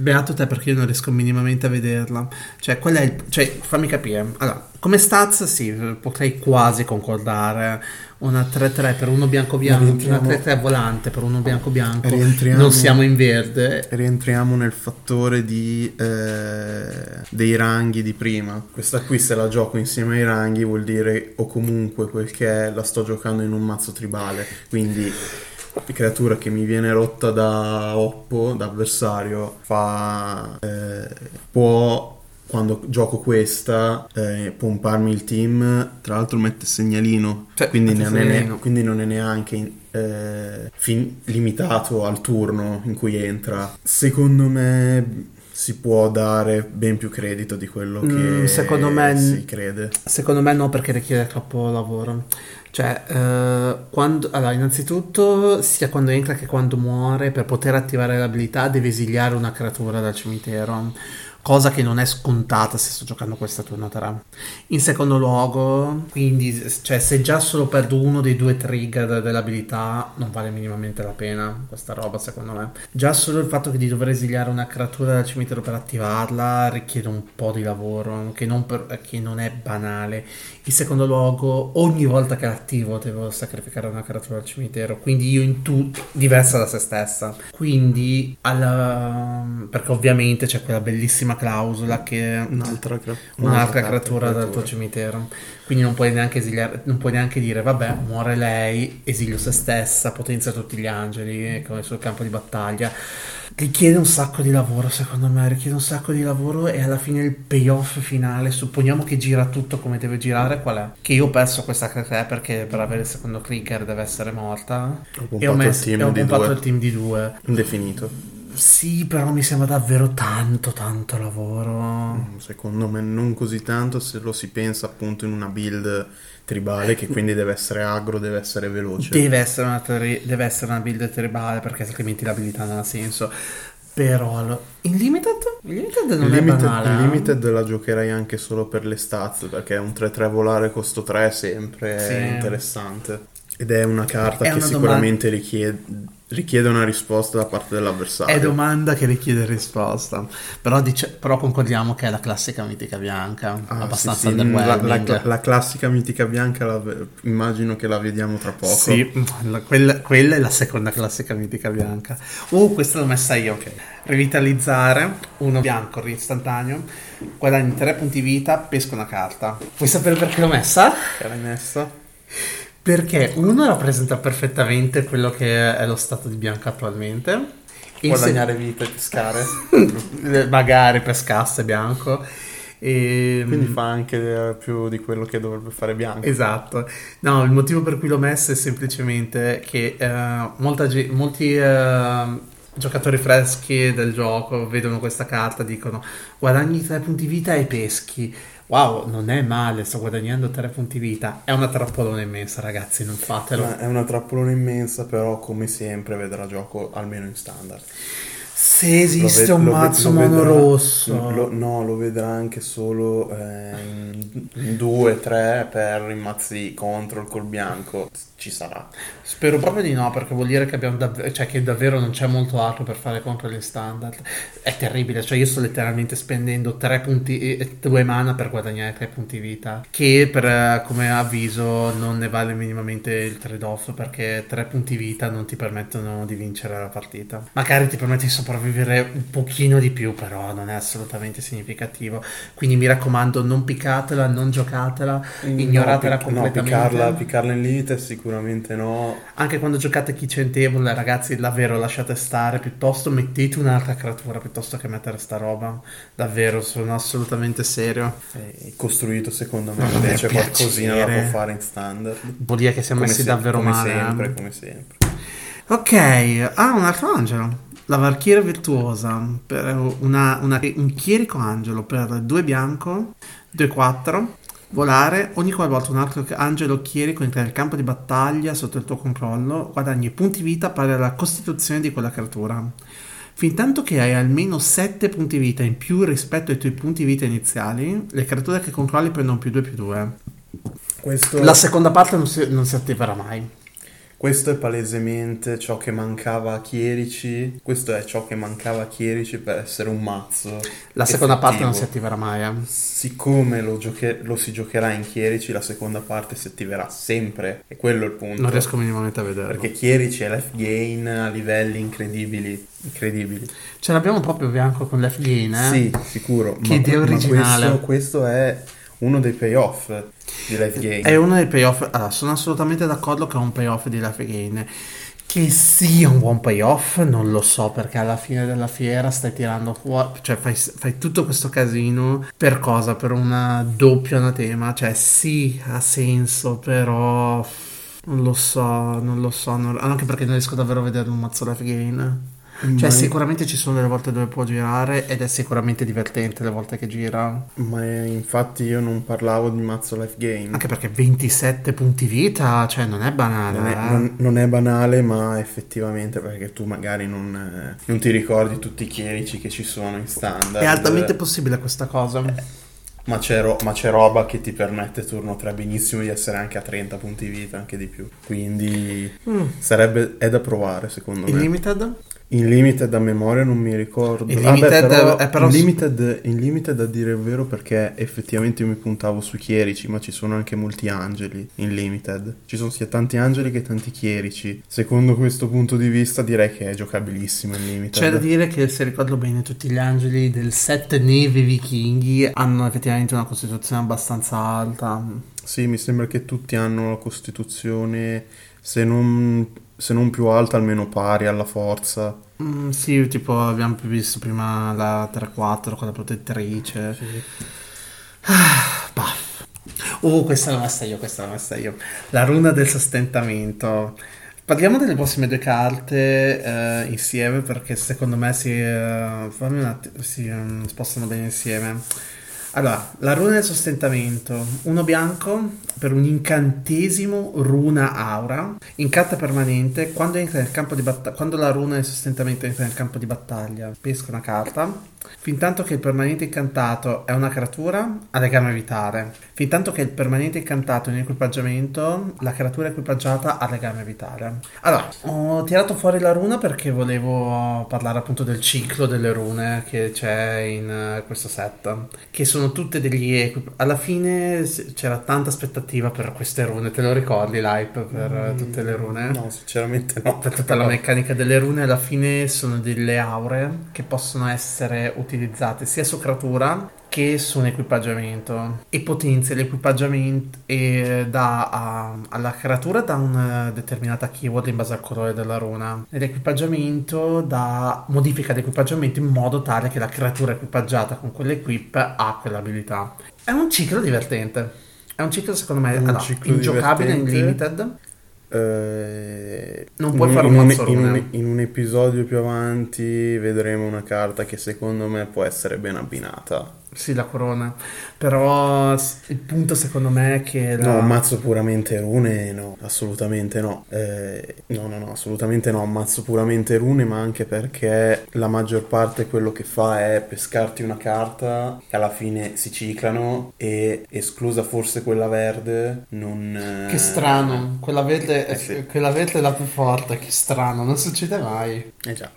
Beato te perché io non riesco minimamente a vederla. Cioè, qual è il... Cioè, fammi capire. Allora, come stats sì, potrei quasi concordare. Una 3-3 per uno bianco bianco, Rientriamo- una 3-3 volante per uno bianco bianco. Rientriamo- Non siamo in verde. Rientriamo nel fattore di, eh, dei ranghi di prima. Questa qui se la gioco insieme ai ranghi vuol dire o comunque quel che è la sto giocando in un mazzo tribale. Quindi creatura che mi viene rotta da Oppo, da avversario, fa... eh, può... Quando gioco questa, eh, pomparmi il team, tra l'altro mette segnalino, Cioè, quindi, mette non è ne- segnalino. quindi non è neanche eh, fin- limitato al turno in cui entra. Secondo me si può dare ben più credito di quello che Mm, secondo me- si crede. Secondo me no, perché richiede troppo lavoro. Cioè, eh, quando, allora, innanzitutto, sia quando entra che quando muore, per poter attivare l'abilità devi esiliare una creatura dal cimitero. Cosa che non è scontata se sto giocando questa 3. In secondo luogo, quindi, cioè, se già solo perdo uno dei due trigger dell'abilità, non vale minimamente la pena questa roba, secondo me. Già solo il fatto che di dover esiliare una creatura dal cimitero per attivarla richiede un po' di lavoro, che non, per, che non è banale. In secondo luogo, ogni volta che attivo devo sacrificare una creatura dal cimitero, quindi io in tutto, diversa da se stessa. Quindi, alla, perché ovviamente c'è quella bellissima clausola che un'altra, cre- un'altra, creatura dal tuo cimitero. Quindi non puoi neanche esiliare, non puoi neanche dire vabbè, muore lei, esilio se stessa, potenzia tutti gli angeli come sul campo di battaglia. Richiede un sacco di lavoro, secondo me, richiede un sacco di lavoro e alla fine il payoff finale, supponiamo che gira tutto come deve girare, qual è? Che io ho perso questa 3 perché per avere il secondo clicker deve essere morta. Ho e ho, messo, e ho comprato il team di due. Indefinito. Sì, però mi sembra davvero tanto, tanto lavoro. Mm, secondo me non così tanto se lo si pensa appunto in una build tribale che quindi deve essere agro, deve essere veloce. Deve essere una, tri- deve essere una build tribale perché altrimenti l'abilità non ha senso. Però in limited? In limited non in è limited, banale. In eh? limited la giocherei anche solo per le stats perché un 3-3 volare costo 3 sempre Sì. è interessante. Ed è una carta È che una sicuramente richiede, richiede una risposta da parte dell'avversario. È domanda che richiede risposta. Però, dice- però concordiamo che è la classica mitica bianca. Ah, abbastanza sì, sì, la, la- la classica mitica bianca la immagino che la vediamo tra poco. Sì, la- quella, quella è la seconda classica mitica bianca. Oh, questa l'ho messa io. Rivitalizzare uno bianco istantaneo, guadagni 3 punti vita, pesco una carta. Vuoi sapere perché l'ho messa? Che l'hai messa? Perché uno rappresenta perfettamente quello che è lo stato di bianco attualmente. E Guadagnare vita e pescare. se- magari pescasse bianco. E, Quindi fa anche eh, più di quello che dovrebbe fare bianco. Esatto, no, il motivo per cui l'ho messa è semplicemente che eh, molta ge- molti eh, giocatori freschi del gioco vedono questa carta, dicono guadagni 3 punti vita e peschi. Wow, non è male, sto guadagnando 3 punti vita. È una trappolona immensa, ragazzi, non fatelo. È una trappolona immensa, però come sempre vedrà gioco almeno in standard. Se esiste ve- un ve- mazzo lo mono rosso, lo- no, lo vedrà anche solo eh, in 2-3 per i mazzi control col bianco. Ci sarà. Spero proprio di no, perché vuol dire che, abbiamo dav- cioè che davvero non c'è molto altro per fare contro gli standard. È terribile, cioè io sto letteralmente spendendo 3 punti, 2 mana per guadagnare 3 punti vita, che per, eh, come avviso non ne vale minimamente il trade-off, perché 3 punti vita non ti permettono di vincere la partita. Magari ti permette di sopravvivere un pochino di più, però non è assolutamente significativo. Quindi mi raccomando, non piccatela, non giocatela, ignoratela No, pic- no, completamente. piccarla, piccarla in limite sicuramente no. Anche quando giocate kitchen table, ragazzi, davvero lasciate stare, piuttosto mettete un'altra creatura piuttosto che mettere sta roba. Davvero, sono assolutamente serio. È costruito secondo me invece qualcosina la piacere. può fare in standard. Vuol dire che siamo Come messi se- davvero come male. sempre, eh. come sempre. Ok, ah, un altro angelo. La Valchiria Virtuosa. Per una, una- un chierico angelo per 2 bianco, 2-4. Volare, ogni qualvolta un altro angelo chierico entra nel campo di battaglia sotto il tuo controllo, guadagni punti vita pari alla costituzione di quella creatura. Fintanto che hai almeno 7 punti vita in più rispetto ai tuoi punti vita iniziali, le creature che controlli prendono più 2 più 2. Questo, La seconda parte non si, non si attiverà mai. Questo è palesemente ciò che mancava a Chierici. Questo è ciò che mancava a Chierici per essere un mazzo. La seconda parte non si attiverà mai. Eh. Siccome lo, gioche- lo si giocherà in Chierici, la seconda parte si attiverà sempre. E quello è il punto. Non riesco minimamente a vederlo. Perché Chierici è left gain a livelli incredibili. Incredibili. Ce l'abbiamo proprio bianco con l'F gain, eh? Sì, sicuro. Che idea originale. questo, questo è uno dei payoff di left gain. È uno dei payoff. Allora, sono assolutamente d'accordo che è un payoff di Life Gain. Che sia un buon payoff, non lo so, perché alla fine della fiera stai tirando fuori, cioè fai, fai tutto questo casino per cosa? Per una doppia anatema? Cioè, sì, ha senso, però non lo so, non lo so, non- anche perché non riesco davvero a vedere un mazzo Life Gain. Cioè, sicuramente ci sono delle volte dove può girare ed è sicuramente divertente le volte che gira. Ma eh, infatti io non parlavo di mazzo life gain. Anche perché 27 punti vita, cioè non è banale. Non è, eh. non- non è banale, ma effettivamente perché tu magari non, eh, non ti ricordi tutti i chierici che ci sono in standard. È altamente possibile questa cosa. ma, c'è ro- ma c'è roba che ti permette turno 3 benissimo di essere anche a 30 punti vita, anche di più. Quindi Mm. sarebbe, è da provare secondo Il me. limited? In limited a memoria non mi ricordo. Il Ah, beh, limited però, è però- in, limited, in limited a dire il vero perché effettivamente io mi puntavo su chierici, ma ci sono anche molti angeli in limited. Ci sono sia tanti angeli che tanti chierici. Secondo questo punto di vista direi che è giocabilissimo in limited. C'è da dire che se ricordo bene tutti gli angeli del set neve vichinghi hanno effettivamente una costituzione abbastanza alta. Sì, mi sembra che tutti hanno la costituzione, se non, se non più alta, almeno pari alla forza. Mm, sì, tipo abbiamo visto prima la 3-4 con la protettrice. Bah. Oh, questa l'ho messa io, questa l'ho messa io. La runa del sostentamento. Parliamo delle prossime due carte eh, insieme perché secondo me si, eh, fammi un attimo- si mm, spostano bene insieme. Allora, la runa del sostentamento, uno bianco per un incantesimo runa aura, in carta permanente, quando, entra nel campo di batta- quando la runa del sostentamento entra nel campo di battaglia, pesca una carta, fin tanto che il permanente incantato è una creatura, ha legame vitale, fin tanto che il permanente incantato è in equipaggiamento, la creatura equipaggiata ha legame vitale. Allora, ho tirato fuori la runa perché volevo parlare appunto del ciclo delle rune che c'è in eh, questo set, che sono tutte degli equip- alla fine c'era tanta aspettativa per queste rune, te lo ricordi l'hype per eh, tutte le rune? No, sinceramente no. Per tutta la meccanica delle rune alla fine sono delle aure che possono essere utilizzate sia su creatura che su un equipaggiamento. E potenzia l'equipaggiamento e dà a- alla creatura da una determinata keyword in base al colore della runa. Nell'equipaggiamento dà modifica l'equipaggiamento in modo tale che la creatura equipaggiata con quell'equip ha quell'abilità. È un ciclo divertente. È un ciclo secondo me un allora, ingiocabile in limited Eh, Non puoi in- fare un un, mazzo in, un, in un episodio più avanti vedremo una carta che secondo me può essere ben abbinata. Sì, la corona. Però il punto secondo me è che la... No, un mazzo puramente rune, no, assolutamente no. Eh, no, no, no, assolutamente no, un mazzo puramente rune, ma anche perché la maggior parte quello che fa è pescarti una carta che alla fine si ciclano e esclusa forse quella verde, non... eh, Che strano, quella verde, Eh sì. quella verde è la più forte, che strano, non succede mai. Eh già.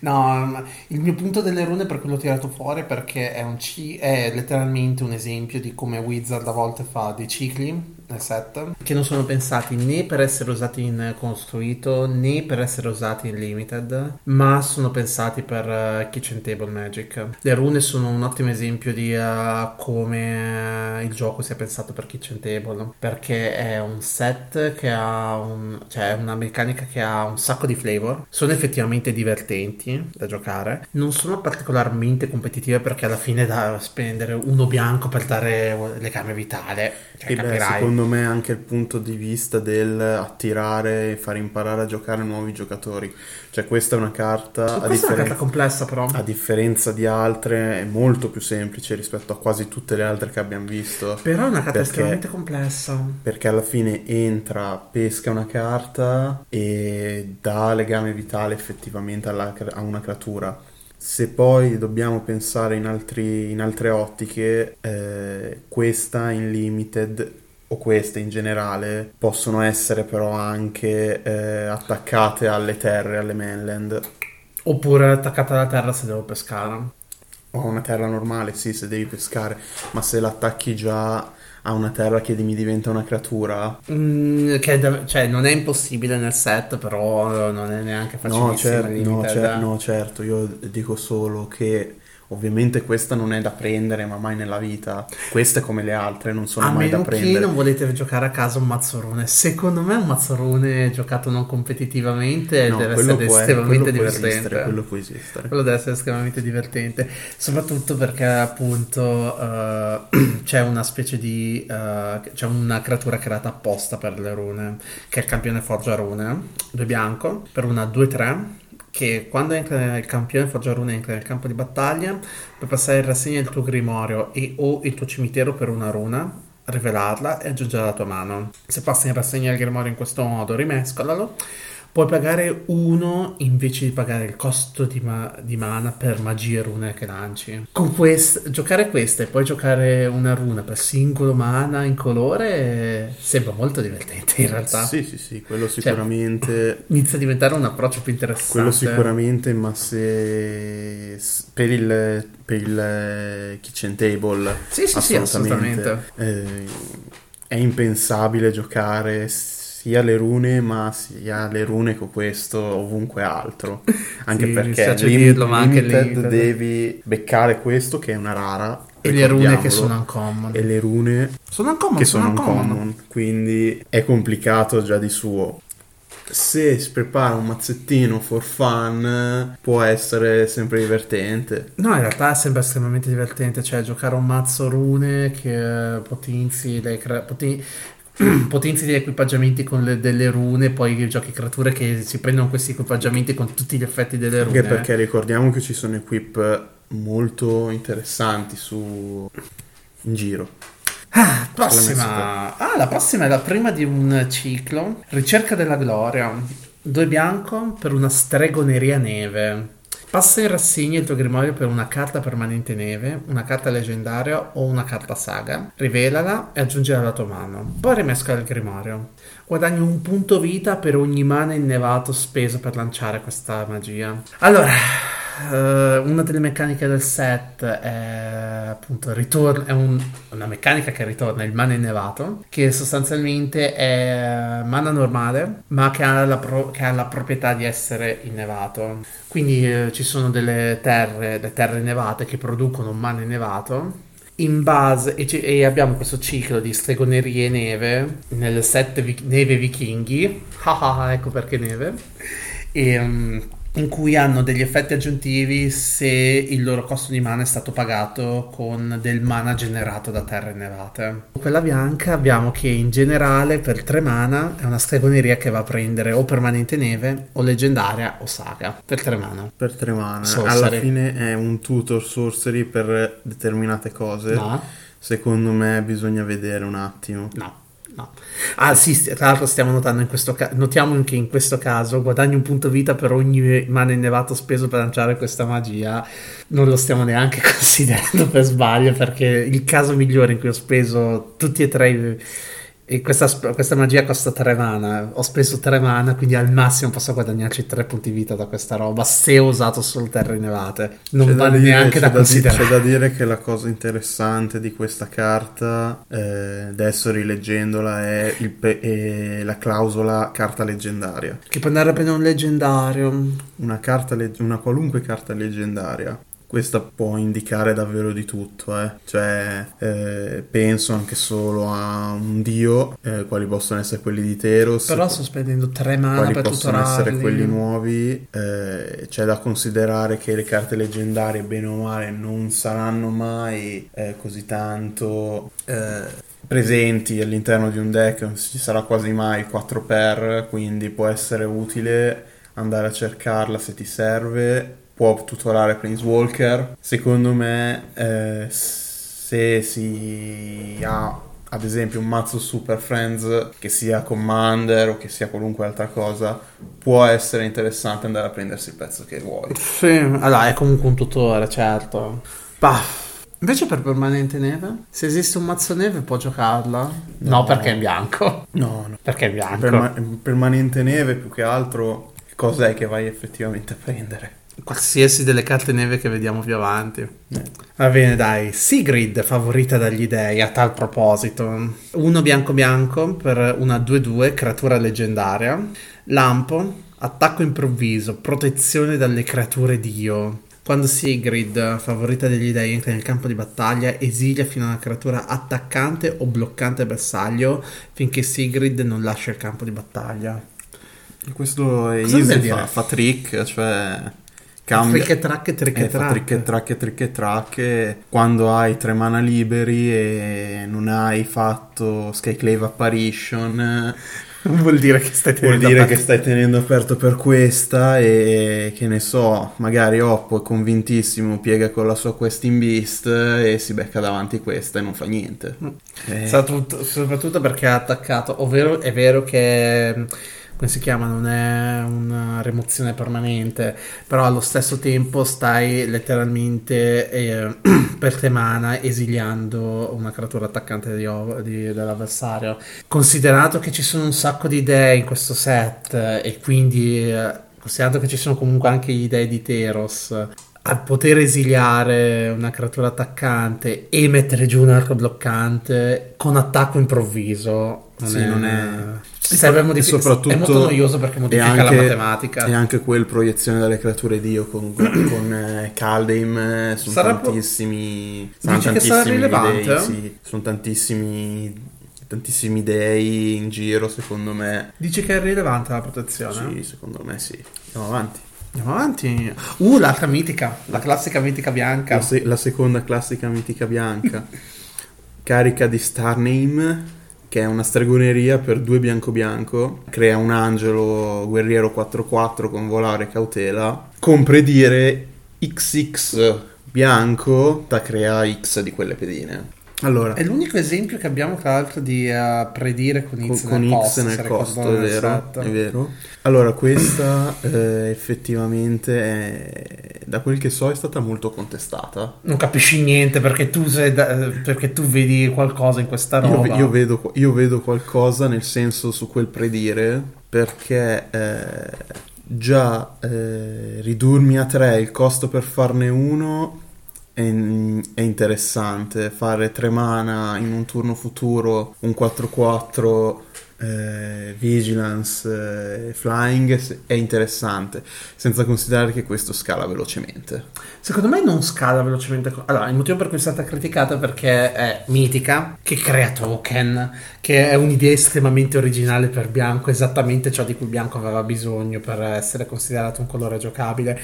No, il mio punto delle rune per cui l'ho tirato fuori perché è, un ci- è letteralmente un esempio di come Wizard a volte fa dei cicli nel set che non sono pensati né per essere usati in costruito né per essere usati in limited, ma sono pensati per eh, Kitchen Table Magic. Le rune sono un ottimo esempio di eh, come eh, il gioco sia pensato per Kitchen Table perché è un set che ha un, cioè è una meccanica che ha un sacco di flavor, sono effettivamente divertenti da giocare, non sono particolarmente competitive perché alla fine da spendere uno bianco per dare legame vitale, cioè E beh, capirai. Secondo me anche il punto di vista del attirare e far imparare a giocare nuovi giocatori. Cioè questa è una carta, Questa è una carta complessa però. a differenza di altre, è molto più semplice rispetto a quasi tutte le altre che abbiamo visto. Però è una carta Perché- estremamente complessa. Perché alla fine entra, pesca una carta e dà legame vitale effettivamente alla- a una creatura. Se poi dobbiamo pensare in, altri- in altre ottiche, eh, questa in limited o queste in generale possono essere però anche eh, attaccate alle terre, alle mainland. Oppure attaccata alla terra se devo pescare. O a una terra normale, sì, se devi pescare, ma se l'attacchi già a una terra che mi diventa una creatura, Mm, che cioè, non è impossibile nel set, però non è neanche facilissimo. No, cer- no, cer- no, certo, io dico solo che ovviamente questa non è da prendere, ma mai nella vita. Queste come le altre non sono A mai da meno che prendere. non volete giocare a casa un mazzorone. Secondo me un mazzorone giocato non competitivamente No, deve essere può- estremamente quello può divertente. esistere, quello può esistere. Quello deve essere estremamente divertente, soprattutto perché appunto eh, c'è una specie di eh, c'è una creatura creata apposta per le rune, che è il campione forgia rune, due bianco, per una 2-3 che quando entra il campione Forgia Rune entra nel campo di battaglia, puoi passare in rassegna il tuo grimorio e o il tuo cimitero per una runa, rivelarla e aggiungere alla tua mano. Se passi in rassegna il grimorio in questo modo, rimescolalo puoi pagare uno invece di pagare il costo di, ma- di mana per magie e rune che lanci. Con quest- giocare queste e poi giocare una runa per singolo mana in colore sembra molto divertente in realtà. Sì, sì, sì, quello sicuramente. Cioè, inizia a diventare un approccio più interessante. Quello sicuramente, ma se per il, per il kitchen table, sì, sì, sì, assolutamente. Eh, è impensabile giocare sia le rune, ma sia le rune con questo ovunque altro. Anche Sì, perché lim- dirlo, ma anche limited devi beccare questo che è una rara. E le rune che sono uncommon. E le rune Sono uncommon, che sono uncommon. uncommon, quindi è complicato già di suo. Se si prepara un mazzettino for fun può essere sempre divertente. No, in realtà sembra estremamente divertente, cioè giocare un mazzo rune che potenzi, le cre- poten- potenzi gli equipaggiamenti con le- delle rune, poi giochi creature che si prendono questi equipaggiamenti con tutti gli effetti delle rune. Anche perché ricordiamo che ci sono equip molto interessanti su in giro. Ah, prossima. Ah, la prossima è la prima di un ciclo. Ricerca della gloria. Due bianco per una stregoneria neve. Passa in rassegna il tuo grimorio per una carta permanente neve, una carta leggendaria o una carta saga. Rivelala e aggiungila alla tua mano. Poi rimescola il grimorio. Guadagni un punto vita per ogni mana innevato speso per lanciare questa magia. Allora, una delle meccaniche del set è appunto ritorno, è un- una meccanica che ritorna il mana innevato, che sostanzialmente è mana normale, ma che ha la, pro- che ha la proprietà di essere innevato. Quindi eh, ci sono delle terre, le terre innevate che producono un mana innevato. In base, e, ci- e abbiamo questo ciclo di stregonerie neve nel set vi- neve vichinghi. Ah, ecco perché neve. E, mm, in cui hanno degli effetti aggiuntivi se il loro costo di mana è stato pagato con del mana generato da terre innevate. Quella bianca abbiamo che in generale per 3 mana è una stregoneria che va a prendere o permanente neve o leggendaria o saga per 3 mana. Per tre mana. Sorcery. Alla fine è un tutor sorcery per determinate cose. No, Secondo me bisogna vedere un attimo. no. No. Ah sì, tra l'altro stiamo notando in questo caso, notiamo che in questo caso guadagni un punto vita per ogni mana innevato speso per lanciare questa magia, non lo stiamo neanche considerando per sbaglio perché il caso migliore in cui ho speso tutti e tre i- e questa, questa magia costa 3 mana, ho speso 3 mana, quindi al massimo posso guadagnarci 3 punti vita da questa roba se ho usato solo terre innevate. Non C'è vale dire- neanche da di- considerare. c'è da dire che la cosa interessante di questa carta, eh, adesso rileggendola, è, pe- è la clausola carta leggendaria. Che può andare a prendere un leggendario. Una, carta leg- una qualunque carta leggendaria. Questa può indicare davvero di tutto, eh. cioè eh, penso anche solo a un dio, eh, quali possono essere quelli di Teros, Però sto spendendo 3 mana quali per possono essere quelli nuovi. eh, c'è da considerare che le carte leggendarie, bene o male, non saranno mai eh, così tanto eh, presenti all'interno di un deck, non ci sarà quasi mai il 4x, quindi può essere utile andare a cercarla se ti serve. Può tutorare Planeswalker. Secondo me, eh, se si ha ad esempio un mazzo Super Friends che sia Commander o che sia qualunque altra cosa, può essere interessante andare a prendersi il pezzo che vuoi. Sì, allora è comunque un tutore, certo. Bah. Invece per permanente neve? Se esiste un mazzo neve può giocarla? No, No. perché è in bianco. No, no. Perché è in bianco. Perma- permanente neve più che altro, cos'è che vai effettivamente a prendere? Qualsiasi delle carte neve che vediamo più avanti. Eh. Va bene, dai. Sigrid, favorita dagli dei, a tal proposito. Uno bianco bianco per una 2-2, creatura leggendaria. Lampo, attacco improvviso, protezione dalle creature dio. Quando Sigrid, favorita degli dei, entra nel campo di battaglia, esilia fino a una creatura attaccante o bloccante bersaglio finché Sigrid non lascia il campo di battaglia. Questo è Cosa easy, fa, fa trick, cioè cambia. Trick e track e trick Eh, e track. trick e track e trick e track e quando hai tre mana liberi e non hai fatto Skyclave Apparition Vuol dire che stai Vuol tenendo dire che stai tenendo aperto per questa e che ne so, magari Oppo è convintissimo, piega con la sua Questing Beast e si becca davanti questa e non fa niente. Eh, Soprattutto, soprattutto perché ha attaccato, ovvero è vero che come si chiama, non è una rimozione permanente, però allo stesso tempo stai letteralmente eh, per te mana esiliando una creatura attaccante di- di- dell'avversario. Considerato che ci sono un sacco di idee in questo set e quindi eh, considerato che ci sono comunque anche gli dei di Teros, a poter esiliare una creatura attaccante e mettere giù un arco bloccante con attacco improvviso non Sì, è, non è- serve a e modifi- soprattutto è molto noioso perché modifica la anche- matematica E anche quel proiezione delle creature Dio con, con eh, Kaldheim eh, sono Sarà po- tantissimi, che sarà tantissimi rilevante? dei, sì, sono tantissimi tantissimi dei in giro secondo me. dici che è rilevante la protezione Sì, secondo me sì. Andiamo avanti. andiamo avanti uh l'altra mitica la classica mitica bianca La, se- la seconda classica mitica bianca. Carica di Starname, che è una stregoneria per due bianco-bianco. Crea un angelo guerriero 4-4 con volare cautela. Con predire XX bianco, da crea X di quelle pedine. Allora, è l'unico esempio che abbiamo tra l'altro di eh, predire con con, X con nel X costo, nel se costo, è nel vero, set. è vero. Allora, questa eh, effettivamente è- da quel che so è stata molto contestata. non capisci niente perché tu, sei da- eh, perché tu vedi qualcosa in questa Io, roba io vedo, io vedo qualcosa nel senso su quel predire perché eh, già eh, ridurmi a 3 il costo per farne uno è, è interessante. Fare 3 mana in un turno futuro, un 4-4 eh, Vigilance eh, Flying è interessante, senza considerare che questo scala velocemente. Secondo me non scala velocemente. Allora, il motivo per cui è stata criticata è perché è mitica, che crea token, che è un'idea estremamente originale per bianco, esattamente ciò di cui bianco aveva bisogno per essere considerato un colore giocabile.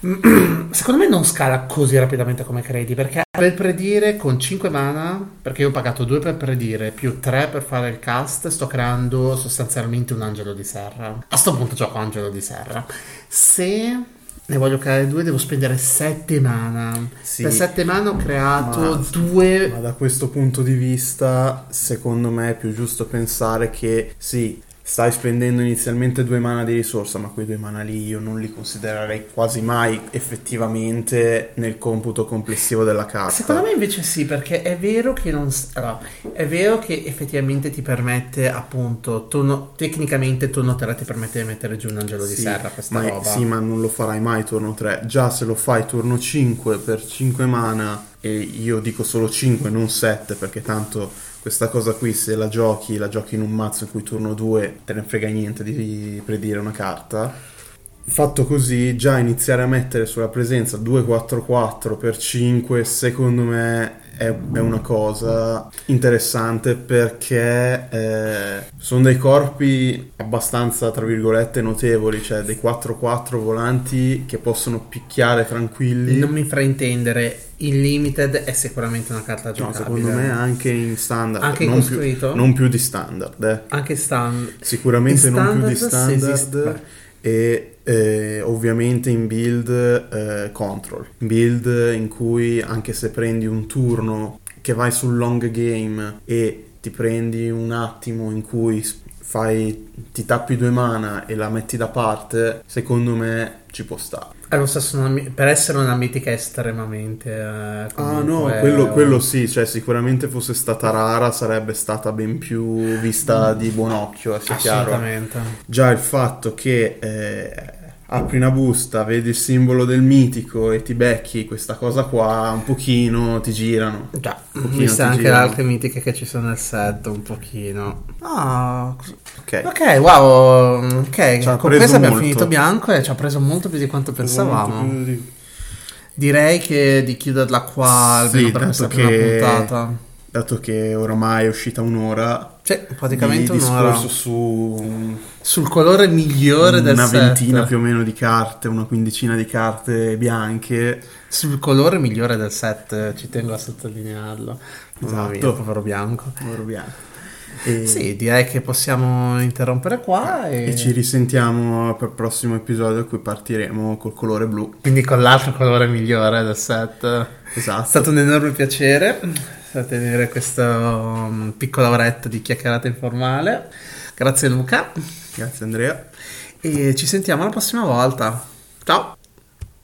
Secondo me non scala così rapidamente come credi, perché per predire con 5 mana, perché io ho pagato 2 per predire più 3 per fare il cast, sto creando sostanzialmente un angelo di serra. A sto punto gioco angelo di serra. Se ne voglio creare due, devo spendere 7 mana. Sì, per 7 mana ho creato ma- due. Ma da questo punto di vista, secondo me è più giusto pensare che sì, stai spendendo inizialmente due mana di risorsa, ma quei due mana lì io non li considererei quasi mai effettivamente nel computo complessivo della carta. Secondo me invece sì, perché è vero che non. allora, è vero che effettivamente ti permette, appunto, turno- tecnicamente turno 3 ti permette di mettere giù un angelo di Sì, serra questa ma, roba. Sì, ma non lo farai mai turno 3. Già se lo fai turno 5 per 5 mana, e io dico solo 5, non 7, perché tanto questa cosa qui se la giochi, la giochi in un mazzo in cui turno 2 te ne frega niente di predire una carta. Fatto così, già iniziare a mettere sulla presenza 2-4-4 per 5, secondo me è, è una cosa interessante perché eh, sono dei corpi abbastanza, tra virgolette, notevoli, cioè dei 4-4 volanti che possono picchiare tranquilli. Non mi fraintendere, il limited è sicuramente una carta No, giocabile. secondo me anche in standard, Anche non, più, costruito? non più di standard, eh. Anche stand. sicuramente In non più di standard, standard e eh, ovviamente in build eh, control, build in cui anche se prendi un turno che vai sul long game e ti prendi un attimo in cui fai ti tappi due mana e la metti da parte, secondo me ci può stare. È lo stesso, per essere una mitica estremamente. eh, Ah no, quello, quello sì, cioè sicuramente fosse stata rara sarebbe stata ben più vista di buon occhio, eh, sia chiaro. Assolutamente. Già il fatto che eh, apri una busta, vedi il simbolo del mitico e ti becchi questa cosa qua, un pochino ti girano. Già, viste ti anche le girano. altre mitiche che ci sono nel set, un pochino. Ah, Ok. ok, wow. Ok, Ci con questo abbiamo molto. finito bianco e ci ha preso molto più di quanto pensavamo. Di- Direi che di chiuderla qua almeno Sì, per dato questa prima che- puntata. Dato che oramai è uscita un'ora, Sì, praticamente di un'ora. discorso su Sul colore migliore del una set. ventina più o meno di carte, una quindicina di carte bianche. Sul colore migliore del set, ci tengo a sottolinearlo. Mamma mia, Esatto. povero bianco. Oro bianco. E, Sì, direi che possiamo interrompere qua e, e ci risentiamo per il prossimo episodio a cui partiremo col colore blu. quindi con l'altro colore migliore del set. È Esatto. stato un enorme piacere tenere questo um, piccolo oretto di chiacchierata informale. Grazie Luca Grazie Andrea. e ci sentiamo la prossima volta. Ciao!